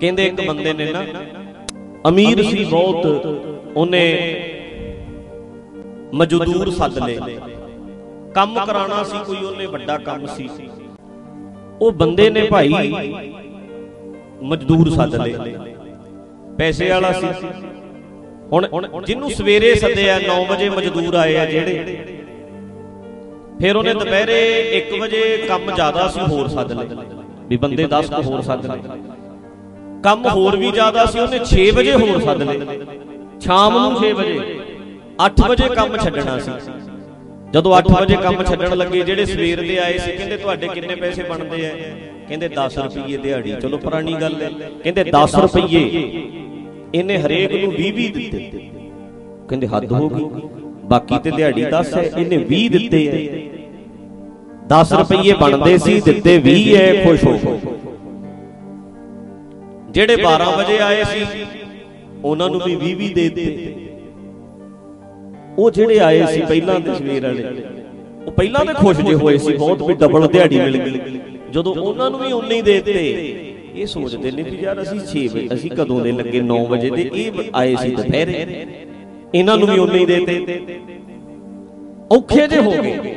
ਕਹਿੰਦੇ ਇੱਕ ਬੰਦੇ ਨੇ ਨਾ, ਅਮੀਰ ਸੀ ਬਹੁਤ, ਉਹਨੇ ਮਜ਼ਦੂਰ ਸੱਦ ਲਏ। ਕੰਮ ਕਰਾਉਣਾ ਸੀ, ਕੋਈ ਉਹਨੇ ਵੱਡਾ ਕੰਮ ਸੀ। ਉਹ ਬੰਦੇ ਨੇ ਭਾਈ ਮਜ਼ਦੂਰ ਸੱਦ ਲਏ। ਪੈਸੇ ਵਾਲਾ ਸੀ। ਹੁਣ ਜਿਹਨੂੰ ਸਵੇਰੇ ਸੱਦਿਆ 9 ਵਜੇ ਮਜ਼ਦੂਰ ਆਏ ਆ ਜਿਹੜੇ, ਫਿਰ ਉਹਨੇ ਦੁਪਹਿਰੇ 1 ਵਜੇ ਕੰਮ ਜ਼ਿਆਦਾ ਸੀ, ਹੋਰ ਸੱਦ ਲਏ। ਵੀ ਬੰਦੇ 10 ਕੋ ਹੋਰ ਸੱਦ ਲਏ। ਕੰਮ ਹੋਰ ਵੀ ਜ਼ਿਆਦਾ ਸੀ ਉਹਨੇ 6 ਵਜੇ ਹੋਰ ਸੱਦ ਲਏ। ਸ਼ਾਮ ਨੂੰ 6 ਵਜੇ। 8 ਵਜੇ। ਕੰਮ ਛੱਡਣਾ ਸੀ। ਜਦੋਂ 8 ਵਜੇ ਕੰਮ ਛੱਡਣ ਲੱਗੇ ਜਿਹੜੇ ਸਵੇਰ ਦੇ ਆਏ ਸੀ ਕਹਿੰਦੇ ਤੁਹਾਡੇ ਕਿੰਨੇ ਪੈਸੇ ਬਣਦੇ ਆ? ਕਹਿੰਦੇ 10 ਰੁਪਏ ਦਿਹਾੜੀ ਚਲੋ ਪੁਰਾਣੀ ਗੱਲ ਹੈ। ਕਹਿੰਦੇ 10 ਰੁਪਏ ਇਹਨੇ ਹਰੇਕ ਨੂੰ 20 20 ਦਿੱਤੇ। ਕਹਿੰਦੇ ਹੱਦ ਹੋ ਗਈ। ਬਾਕੀ ਤੇ ਦਿਹਾੜੀ 10 ਹੈ ਇਹਨੇ 20 ਦਿੱਤੇ ਐ 10 ਰੁਪਏ ਬਣਦੇ ਸੀ ਦਿੱਤੇ 20 ਐ ਖੁਸ਼ ਹੋ ਜਿਹੜੇ 12 ਵਜੇ ਆਏ ਸੀ ਉਹਨਾਂ ਨੂੰ ਵੀ 20 20 ਦੇ ਦਿੱਤੇ। ਉਹ ਜਿਹੜੇ ਆਏ ਸੀ ਪਹਿਲਾਂ ਦੇ ਸਵੇਰ ਵਾਲੇ ਉਹ ਪਹਿਲਾਂ ਤੇ ਖੁਸ਼ ਜੇ ਹੋਏ ਸੀ ਬਹੁਤ ਵੀ ਡਬਲ ਦਿਹਾੜੀ ਮਿਲ ਗਈ। ਜਦੋਂ ਉਹਨਾਂ ਨੂੰ ਵੀ ਉਨੇ ਹੀ ਦੇ ਦਿੱਤੇ। ਇਹ ਸੋਚਦੇ ਨੇ ਵੀ ਯਾਰ ਅਸੀਂ 6 ਵਜੇ ਅਸੀਂ ਕਦੋਂ ਦੇ ਲੱਗੇ 9 ਵਜੇ ਦੇ ਇਹ ਆਏ ਸੀ ਦੁਪਹਿਰੇ। ਇਹਨਾਂ ਨੂੰ ਵੀ ਉਨੇ ਹੀ ਦੇ ਦਿੱਤੇ। ਔਖੇ ਜੇ ਹੋ ਗਏ।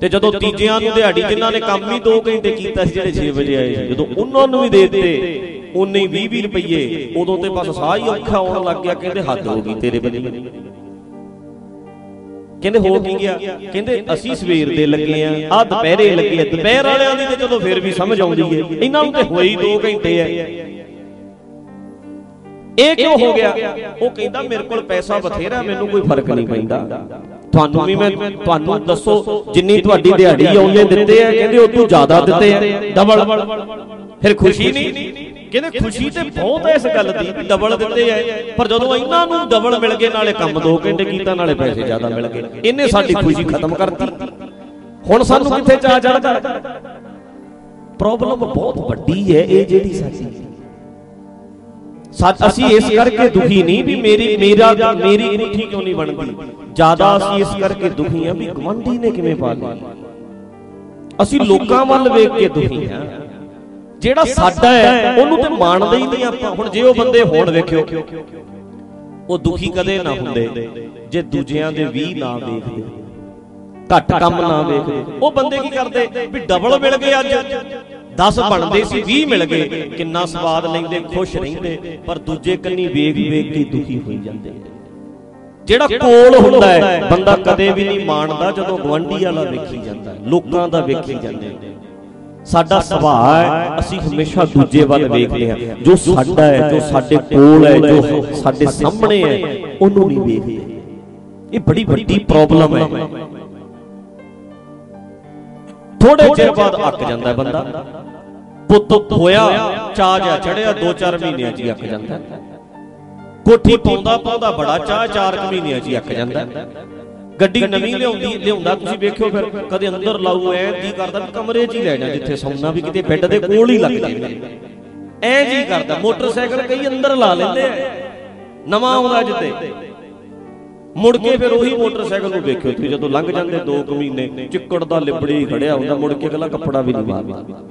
ਤੇ ਜਦੋਂ ਤੀਜਿਆਂ ਨੂੰ ਦਿਹਾੜੀ ਜਿਨ੍ਹਾਂ ਨੇ ਕੰਮ ਹੀ 2 ਘੰਟੇ ਕੀਤਾ ਸੀ ਜਿਹੜੇ 6 ਵਜੇ ਆਏ ਸੀ। ਜਦੋਂ ਉਹਨਾਂ ਨੂੰ ਵੀ ਦੇ ਦਿੱਤੇ ਉਨੇ ਹੀ 20 20 ਰੁਪਏ ਉਦੋਂ ਤੇ ਬਸ ਸਾਹ ਹੀ ਔਖਾ ਆਉਣ ਲੱਗ ਗਿਆ, ਕਹਿੰਦੇ ਹੱਦ ਹੋ ਗਈ ਤੇਰੇ ਬੰਦੇ ਕਹਿੰਦੇ ਹੋ ਕੀ ਗਿਆ? ਕਹਿੰਦੇ ਅਸੀਂ ਸਵੇਰ ਦੇ ਲੱਗੇ ਆ ਆ ਦੁਪਹਿਰੇ ਲੱਗੇ ਆ। ਦੁਪਹਿਰ ਵਾਲਿਆਂ ਦੀ ਤੇ ਚਲੋ ਫਿਰ ਵੀ ਸਮਝ ਆਉਂਦੀ ਏ। ਇਹਨਾਂ ਨੂੰ ਤੇ ਹੋਈ 2 ਘੰਟੇ ਐ ਇਹ ਕਿਉਂ ਹੋ ਗਿਆ? ਉਹ ਕਹਿੰਦਾ ਮੇਰੇ ਕੋਲ ਪੈਸਾ ਬਥੇਰਾ, ਮੈਨੂੰ ਕੋਈ ਫ਼ਰਕ ਨਹੀਂ ਪੈਂਦਾ। ਤੁਹਾਨੂੰ ਵੀ ਮੈਂ ਤੁਹਾਨੂੰ ਦੱਸੋ, ਜਿੰਨੀ ਤੁਹਾਡੀ ਦਿਹਾੜੀ ਆਉਂਦੇ ਦਿੱਤੇ ਆ, ਕਹਿੰਦੇ ਉਹ ਤੋਂ ਜ਼ਿਆਦਾ ਦਿੱਤੇ ਆ। ਡਬਲ। ਫਿਰ ਖੁਸ਼ੀ ਨਹੀਂ? ਕਹਿੰਦੇ ਖੁਸ਼ੀ ਤੇ ਬਹੁਤ ਐ ਇਸ ਗੱਲ ਦੀ ਡਬਲ ਦਿੱਤੇ ਐ ਪਰ ਜਦੋਂ ਇਹਨਾਂ ਨੂੰ ਡਬਲ ਮਿਲ ਗਏ ਨਾਲੇ ਕੰਮ 2 ਘੰਟੇ ਕੀਤਾ ਨਾਲੇ ਪੈਸੇ ਜ਼ਿਆਦਾ ਮਿਲ ਗਏ। ਇਹਨੇ ਸਾਡੀ ਖੁਸ਼ੀ ਖਤਮ ਕਰਤੀ। ਹੁਣ ਸਾਨੂੰ ਕਿੱਥੇ ਚਾਹ ਚੜਦਾ ਪ੍ਰੋਬਲਮ ਬਹੁਤ ਵੱਡੀ ਹੈ ਇਹ ਜਿਹੜੀ ਸਾਡੀ। ਸੱਚ ਅਸੀਂ ਇਸ ਕਰਕੇ ਦੁਖੀ ਨਹੀਂ ਵੀ ਮੇਰੀ ਮੇਰਾ ਮੇਰੀ ਕੁੱਠੀ ਕਿਉਂ ਨਹੀਂ ਬਣਦੀ? ਜ਼ਿਆਦਾ ਅਸੀਂ ਇਸ ਕਰਕੇ ਦੁਖੀ ਹਾਂ ਵੀ ਗਵੰਡੀ ਨੇ ਕਿਵੇਂ ਪਾ ਲਈ? ਅਸੀਂ ਲੋਕਾਂ ਵੱਲ ਵੇਖ ਕੇ ਦੁਖੀ ਹਾਂ। ਜਿਹੜਾ ਸਾਡਾ ਹੈ ਉਹਨੂੰ ਤੇ ਮੰਨਦੇ ਹੀ ਨਹੀਂ ਆਪਾਂ। ਹੁਣ ਜੇ ਉਹ ਬੰਦੇ ਹੋਣ ਵੇਖਿਓ ਉਹ ਦੁਖੀ ਕਦੇ ਨਾ ਹੁੰਦੇ। ਜੇ ਦੂਜਿਆਂ ਦੇ ਵੀ ਨਾ ਵੇਖਦੇ ਘੱਟ ਕੰਮ ਨਾ ਵੇਖਦੇ ਉਹ ਬੰਦੇ ਕੀ ਕਰਦੇ? ਵੀ ਡਬਲ ਮਿਲ ਗਏ ਅੱਜ। 10 ਬਣਦੇ ਸੀ 20 ਮਿਲ ਗਏ। ਕਿੰਨਾ ਸਵਾਦ ਲੈਂਦੇ ਖੁਸ਼ ਰਹਿੰਦੇ ਪਰ ਦੂਜੇ ਕੰਨੀ ਵੇਖ ਵੇਖ ਕੇ ਦੁਖੀ ਹੋਈ ਜਾਂਦੇ। ਜਿਹੜਾ ਕੋਲ ਹੁੰਦਾ ਹੈ ਬੰਦਾ ਕਦੇ ਵੀ ਨਹੀਂ ਮਾਣਦਾ ਜਦੋਂ ਗਵੰਡੀ ਵਾਲਾ ਵੇਖੀ ਜਾਂਦਾ ਲੋਕਾਂ ਦਾ ਵੇਖੀ ਜਾਂਦੇ। ਸਾਡਾ ਸੁਭਾਅ ਹੈ ਅਸੀਂ ਹਮੇਸ਼ਾ ਦੂਜੇ ਵੱਲ ਵੇਖਦੇ ਹਾਂ। ਜੋ ਸਾਡਾ ਹੈ ਜੋ ਸਾਡੇ ਕੋਲ ਹੈ ਜੋ ਸਾਡੇ ਸਾਹਮਣੇ ਹੈ ਉਹਨੂੰ ਨਹੀਂ ਵੇਖਦੇ। ਇਹ ਬੜੀ ਵੱਡੀ ਪ੍ਰੋਬਲਮ ਹੈ। ਥੋੜੇ ਚਿਰ ਬਾਅਦ ਅੱਕ ਜਾਂਦਾ ਬੰਦਾ। ਪੁੱਤ ਹੋਇਆ ਚਾਹ ਜਾ ਚੜਿਆ 2-4 ਮਹੀਨਿਆਂ 'ਚ ਹੀ ਅੱਕ ਜਾਂਦਾ। ਕੋਠੀ ਪਾਉਂਦਾ ਪਾਉਂਦਾ ਬੜਾ ਚਾਹ 4 ਮਹੀਨਿਆਂ 'ਚ ਹੀ ਅੱਕ ਜਾਂਦਾ। ਗੱਡੀ ਨਵੀਂ ਲਿਆਉਂਦੀ ਲਿਆਉਂਦਾ ਤੁਸੀਂ ਵੇਖਿਓ ਫਿਰ ਕਦੇ ਅੰਦਰ ਲਾਊ ਐ ਜੀ ਕਰਦਾ ਕਮਰੇ 'ਚ ਹੀ ਲੈ ਜਾ ਜਿੱਥੇ ਸੌਣਾ ਵੀ ਕਿਤੇ ਬੈੱਡ ਦੇ ਕੋਲ ਹੀ ਲੱਗ ਜਾਵੇ। ਐ ਜੀ ਕਰਦਾ ਮੋਟਰਸਾਈਕਲ ਕਈ ਅੰਦਰ ਲਾ ਲੈਂਦੇ ਆ। ਨਵਾਂ ਆਉਂਦਾ ਜਿੱਤੇ ਮੁੜ ਕੇ ਫਿਰ ਉਹੀ ਮੋਟਰਸਾਈਕਲ ਨੂੰ ਵੇਖਿਓ ਤੁਸੀਂ ਜਦੋਂ ਲੰਘ ਜਾਂਦੇ 2 ਮਹੀਨੇ ਚਿੱਕੜ ਦਾ ਲਿਬੜੀ ਖੜਿਆ ਹੁੰਦਾ ਮੁੜ ਕੇ ਅਗਲਾ ਕੱਪੜਾ ਵੀ ਨਹੀਂ ਮਾਰਦਾ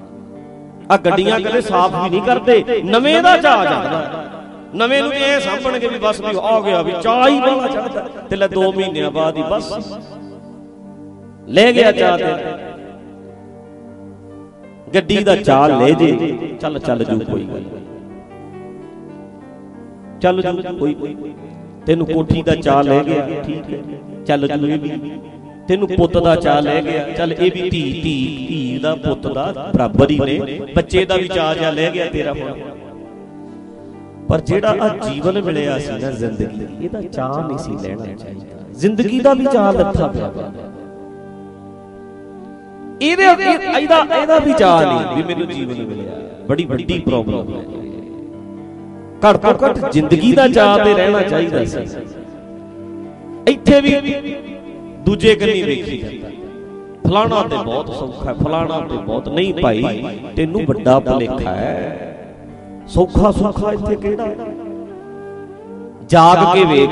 ਆ ਗੱਡੀਆਂ ਕਦੇ ਸਾਫ਼ ਵੀ ਨਹੀਂ ਕਰਦੇ ਨਵੇਂ ਦਾ ਚਾਹ ਜਾਂਦਾ। ਨਵੇਂ ਨੂੰ ਇਹ ਸਾਂਭਣਗੇ ਵੀ ਬਸ ਵੀ ਆ ਗਿਆ ਵੀ ਚਾਹ ਹੀ ਬਾਹਲਾ ਚੜਦਾ ਤੇ ਲੈ 2 ਮਹੀਨਿਆਂ ਬਾਅਦ ਹੀ ਬਸ। ਲੈ ਗਿਆ ਚਾਹ ਤੇ। ਗੱਡੀ ਦਾ ਚਾਹ ਲੈ ਜੇ। ਚੱਲ ਚੱਲ ਜੂ ਕੋਈ ਗੱਲ ਚੱਲ ਜੂ ਕੋਈ ਤੈਨੂੰ ਕੋਠੀ ਦਾ ਚਾਹ ਲੈ ਗਿਆ। ਠੀਕ ਹੈ। ਚੱਲ ਜੂ ਇਹ ਵੀ। ਤੈਨੂੰ ਪੁੱਤ ਦਾ ਚਾਹ ਲੈ ਗਿਆ। ਚੱਲ ਇਹ ਵੀ ਧੀ ਧੀ ਧੀ ਦਾ ਪੁੱਤ ਦਾ ਬਰਾਬਰ ਹੀ ਨੇ। ਬੱਚੇ ਦਾ ਵੀ ਚਾਹ ਜਾ ਲੈ ਗਿਆ ਤੇਰਾ ਹੁਣ। ਪਰ ਜਿਹੜਾ ਆ ਜੀਵਨ ਮਿਲਿਆ ਸੀ ਨਾ ਜ਼ਿੰਦਗੀ ਇਹਦਾ ਚਾਹ ਨਹੀਂ ਸੀ ਲੈਣਾ ਚਾਹੀਦਾ। ਜ਼ਿੰਦਗੀ ਦਾ ਵੀ ਚਾਹ ਲੱਥਾ ਪਿਆ ਇਹਦੇ ਇਹਦਾ ਇਹਦਾ ਵੀ ਚਾਹ ਨਹੀਂ ਵੀ ਮੈਨੂੰ ਜੀਵਨ ਮਿਲਿਆ। ਬੜੀ ਵੱਡੀ ਪ੍ਰੋਬਲਮ ਹੈ। ਘੱਟ ਤੋਂ ਘੱਟ ਜ਼ਿੰਦਗੀ ਦਾ ਚਾਹ ਤੇ ਰਹਿਣਾ ਚਾਹੀਦਾ ਸੀ। ਇੱਥੇ ਵੀ ਦੂਜੇ ਕੰਨੀ ਵੇਖੀ ਜਾਂਦਾ। ਫਲਾਣਾ ਤੇ ਬਹੁਤ ਸੌਖਾ ਹੈ। ਫਲਾਣਾ ਤੇ ਬਹੁਤ ਨਹੀਂ ਭਾਈ ਤੈਨੂੰ ਵੱਡਾ ਭੁਲੇਖਾ ਹੈ। ਸੌਖਾ ਸੌਖਾ ਇੱਥੇ ਕਿਹੜਾ? ਜਾਗ ਕੇ ਵੇਖ।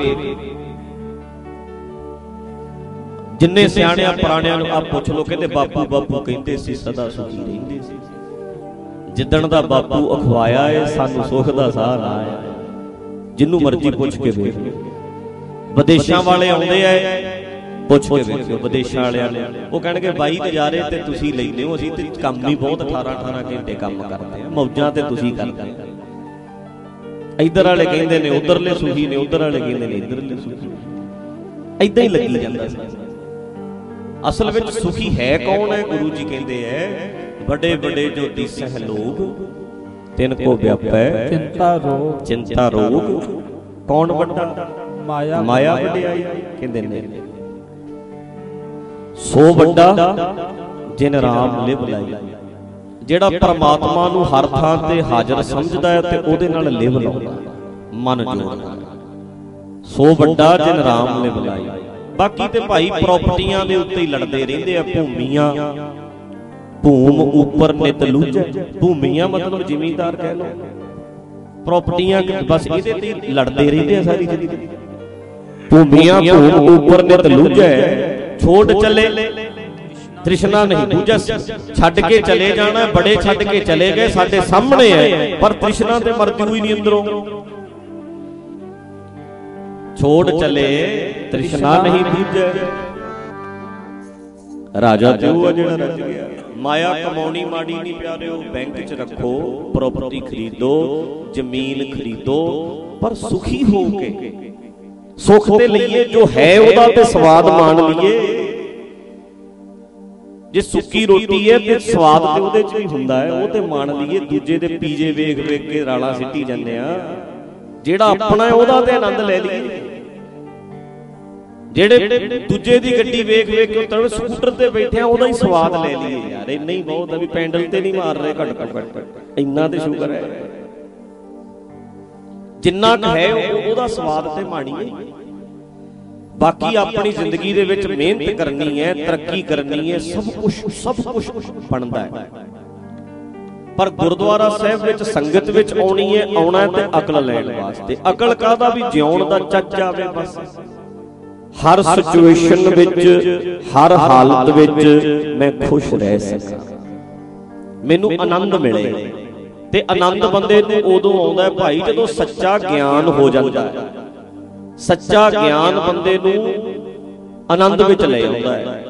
ਜਿੰਨੇ ਸਿਆਣਿਆਂ ਪੁਰਾਣਿਆਂ ਨੂੰ ਆਪ ਪੁੱਛ ਲੋ ਕਹਿੰਦੇ ਬਾਪੂ ਬਾਪੂ ਕਹਿੰਦੇ ਸੀ ਸਦਾ ਸੁਖੀ ਰਹਿੰਦੇ ਸੀ। ਜਿੱਦਣ ਦਾ ਬਾਪੂ ਅਖਵਾਇਆ ਏ ਸਾਨੂੰ ਸੁੱਖ ਦਾ ਸਾਹ ਨਾ ਆਇਆ। ਜਿੰਨੂੰ ਮਰਜ਼ੀ ਪੁੱਛ ਕੇ ਵੇਖ। ਵਿਦੇਸ਼ਾਂ ਵਾਲੇ ਆਉਂਦੇ ਆ ਪੁੱਛ ਕੇ ਵੇਖਿਓ ਵਿਦੇਸ਼ਾਂ ਵਾਲਿਆਂ ਨੇ। ਉਹ ਕਹਿਣਗੇ ਬਾਈ ਨਜ਼ਾਰੇ ਤੇ ਤੁਸੀਂ ਲੈਂਦੇ ਹੋ ਅਸੀਂ ਤੇ ਕੰਮ ਹੀ ਬਹੁਤ 18 18 ਘੰਟੇ ਕੰਮ ਕਰਦੇ ਆ। ਮੌਜਾਂ ਤੇ ਤੁਸੀਂ ਕਰਦੇ ਆ। ਇਧਰ ਵਾਲੇ ਕਹਿੰਦੇ ਨੇ ਉਧਰਲੇ ਸੁਖੀ ਨੇ ਉਧਰ ਵਾਲੇ ਕਹਿੰਦੇ ਨੇ ਇਧਰਲੇ ਸੁਖੀ ਐਦਾਂ ਹੀ ਲੱਗੀ ਜਾਂਦਾ ਸੀ। ਅਸਲ ਵਿੱਚ ਸੁਖੀ ਹੈ ਕੌਣ ਹੈ? ਗੁਰੂ ਜੀ ਕਹਿੰਦੇ ਐ ਵੱਡੇ ਵੱਡੇ ਜੋ ਦਿਸਹਿ ਲੋਗ ਤਿੰਨ ਕੋ ਵਿਆਪੈ ਚਿੰਤਾ ਰੋਗ। ਚਿੰਤਾ ਰੋਗ। ਕੌਣ ਵੱਡਾ? ਮਾਇਆ ਮਾਇਆ ਵਡਿਆਈ ਕਹਿੰਦੇ ਨੇ। ਸੋ ਵੱਡਾ ਜਿਨ ਰਾਮ ਲਿਵ ਲਾਈ। ਜਿਹੜਾ ਪਰਮਾਤਮਾ ਨੂੰ ਹਰ ਥਾਂ ਤੇ ਹਾਜ਼ਰ ਸਮਝਦਾ ਹੈ ਤੇ ਉਹਦੇ ਨਾਲ ਲਿਵ ਲਾਉਂਦਾ ਮਨ ਜੋੜਦਾ ਸੋ ਵੱਡਾ ਜਿਨ ਰਾਮ ਲਿਵ ਲਾਈ ਬਾਕੀ ਤੇ ਭਾਈ ਪ੍ਰਾਪਰਟੀਆਂ ਦੇ ਉੱਤੇ ਹੀ ਲੜਦੇ ਰਹਿੰਦੇ ਆ ਭੂਮੀਆਂ। ਭੂਮ ਉੱਪਰ ਨਿਤ ਲੂਝੈ ਭੂਮੀਆਂ ਮਤਲਬ ਜ਼ਿਮੀਂਦਾਰ ਕਹਿ ਲਓ। ਪ੍ਰਾਪਰਟੀਆਂ ਬਸ ਇਹਦੇ ਤੇ ਲੜਦੇ ਰਹਿੰਦੇ ਆ ਸਾਰੀ ਜ਼ਿੰਦਗੀ। ਭੂਮੀਆਂ ਭੂਮ ਉੱਪਰ ਨਿਤ ਲੂਝੈ ਛੋੜ ਚੱਲੇ। ਤ੍ਰਿਸ਼ਨਾ ਨਹੀਂ ਬੂਝਾ ਛੱਡ ਕੇ ਚਲੇ ਜਾਣਾ ਬੜੇ ਛੱਡ ਕੇ ਚਲੇ ਗਏ ਸਾਡੇ ਸਾਹਮਣੇ ਹੈ ਪਰ ਤ੍ਰਿਸ਼ਨਾ ਤੇ ਮਰਦੀ ਹੋਈ ਨਹੀਂ ਅੰਦਰੋਂ। ਛੋੜ ਚਲੇ ਤ੍ਰਿਸ਼ਨਾ ਨਹੀਂ ਬੂਝੈ ਰਾਜਾ ਤੇ ਉਹ ਜਿਹੜਾ ਰੱਜ ਗਿਆ। ਮਾਇਆ ਕਮਾਉਣੀ ਮਾੜੀ ਨਹੀਂ ਪਿਆਰਿਓ ਬੈਂਕ 'ਚ ਰੱਖੋ ਪ੍ਰਾਪਰਟੀ ਖਰੀਦੋ ਜ਼ਮੀਨ ਖਰੀਦੋ ਪਰ ਸੁਖੀ ਹੋ ਕੇ। ਸੁਖ ਤੇ ਲਈਏ ਜੋ ਹੈ ਉਹਦਾ ਤੇ ਸਵਾਦ ਮਾਣ ਲਈਏ। ਜੇ ਸੁੱਕੀ ਰੋਟੀ ਹੈ ਤੇ ਸਵਾਦ ਤੇ ਉਹਦੇ 'ਚ ਹੀ ਹੁੰਦਾ ਹੈ। ਉਹ ਤੇ ਮਾਣ ਲਈਏ ਦੂਜੇ ਦੇ ਪੀਜੇ ਵੇਖ ਵੇਖ ਕੇ ਰਾਲਾ ਸਿੱਟੀ ਜਾਂਦੇ ਆ। ਜਿਹੜਾ ਆਪਣਾ ਹੈ ਉਹਦਾ ਤੇ ਆਨੰਦ ਲੈ ਲਈਏ। ਜਿਹੜੇ ਦੂਜੇ ਦੀ ਗੱਡੀ ਵੇਖ ਵੇਖ ਕੇ ਤੜ ਸਕੂਟਰ ਤੇ ਬੈਠੇ ਆ ਉਹਦਾ ਹੀ ਸਵਾਦ ਲੈ ਲਈਏ ਯਾਰ ਇੰਨਾ ਹੀ ਬਹੁਤ ਆ ਵੀ ਪੈਂਡਲ ਤੇ ਨਹੀਂ ਮਾਰ ਰਹੇ ਘੱਟ ਘੱਟ ਘੱਟ। ਇੰਨਾ ਤੇ ਸ਼ੁਕਰ ਹੈ। ਜਿੰਨਾ ਕੁ ਹੈ ਉਹ- ਉਹਦਾ ਸਵਾਦ ਤੇ ਮਾਣੀਏ। ਬਾਕੀ ਆਪਣੀ ਜ਼ਿੰਦਗੀ ਦੇ ਵਿੱਚ ਮਿਹਨਤ ਕਰਨੀ ਹੈ ਤਰੱਕੀ ਕਰਨੀ ਹੈ ਸਭ ਕੁਝ ਸਭ ਕੁਝ ਬਣਦਾ ਹੈ। ਪਰ ਗੁਰਦੁਆਰਾ ਸਾਹਿਬ ਵਿੱਚ ਸੰਗਤ ਵਿੱਚ ਆਉਣੀ ਹੈ ਆਉਣਾ ਤੇ ਅਕਲ ਲੈਣ ਵਾਸਤੇ। ਅਕਲ ਕਾਦਾ ਵੀ ਜਿਉਣ ਦਾ ਚੱਜ ਆਵੇ ਬਸ। ਹਰ ਸਿਚੁਏਸ਼ਨ ਵਿੱਚ ਹਰ ਹਾਲਤ ਵਿੱਚ ਮੈਂ ਖੁਸ਼ ਰਹਿ ਸਕਾਂ। ਮੈਨੂੰ ਆਨੰਦ ਮਿਲੇ। ਤੇ ਆਨੰਦ ਬੰਦੇ ਨੂੰ ਉਦੋਂ ਆਉਂਦਾ ਹੈ ਭਾਈ ਜਦੋਂ ਸੱਚਾ ਗਿਆਨ ਹੋ। ਜਾਂਦਾ ਹੈ। ਸੱਚਾ ਗਿਆਨ ਬੰਦੇ ਨੂੰ ਆਨੰਦ ਵਿੱਚ ਲੈ ਆਉਂਦਾ ਹੈ।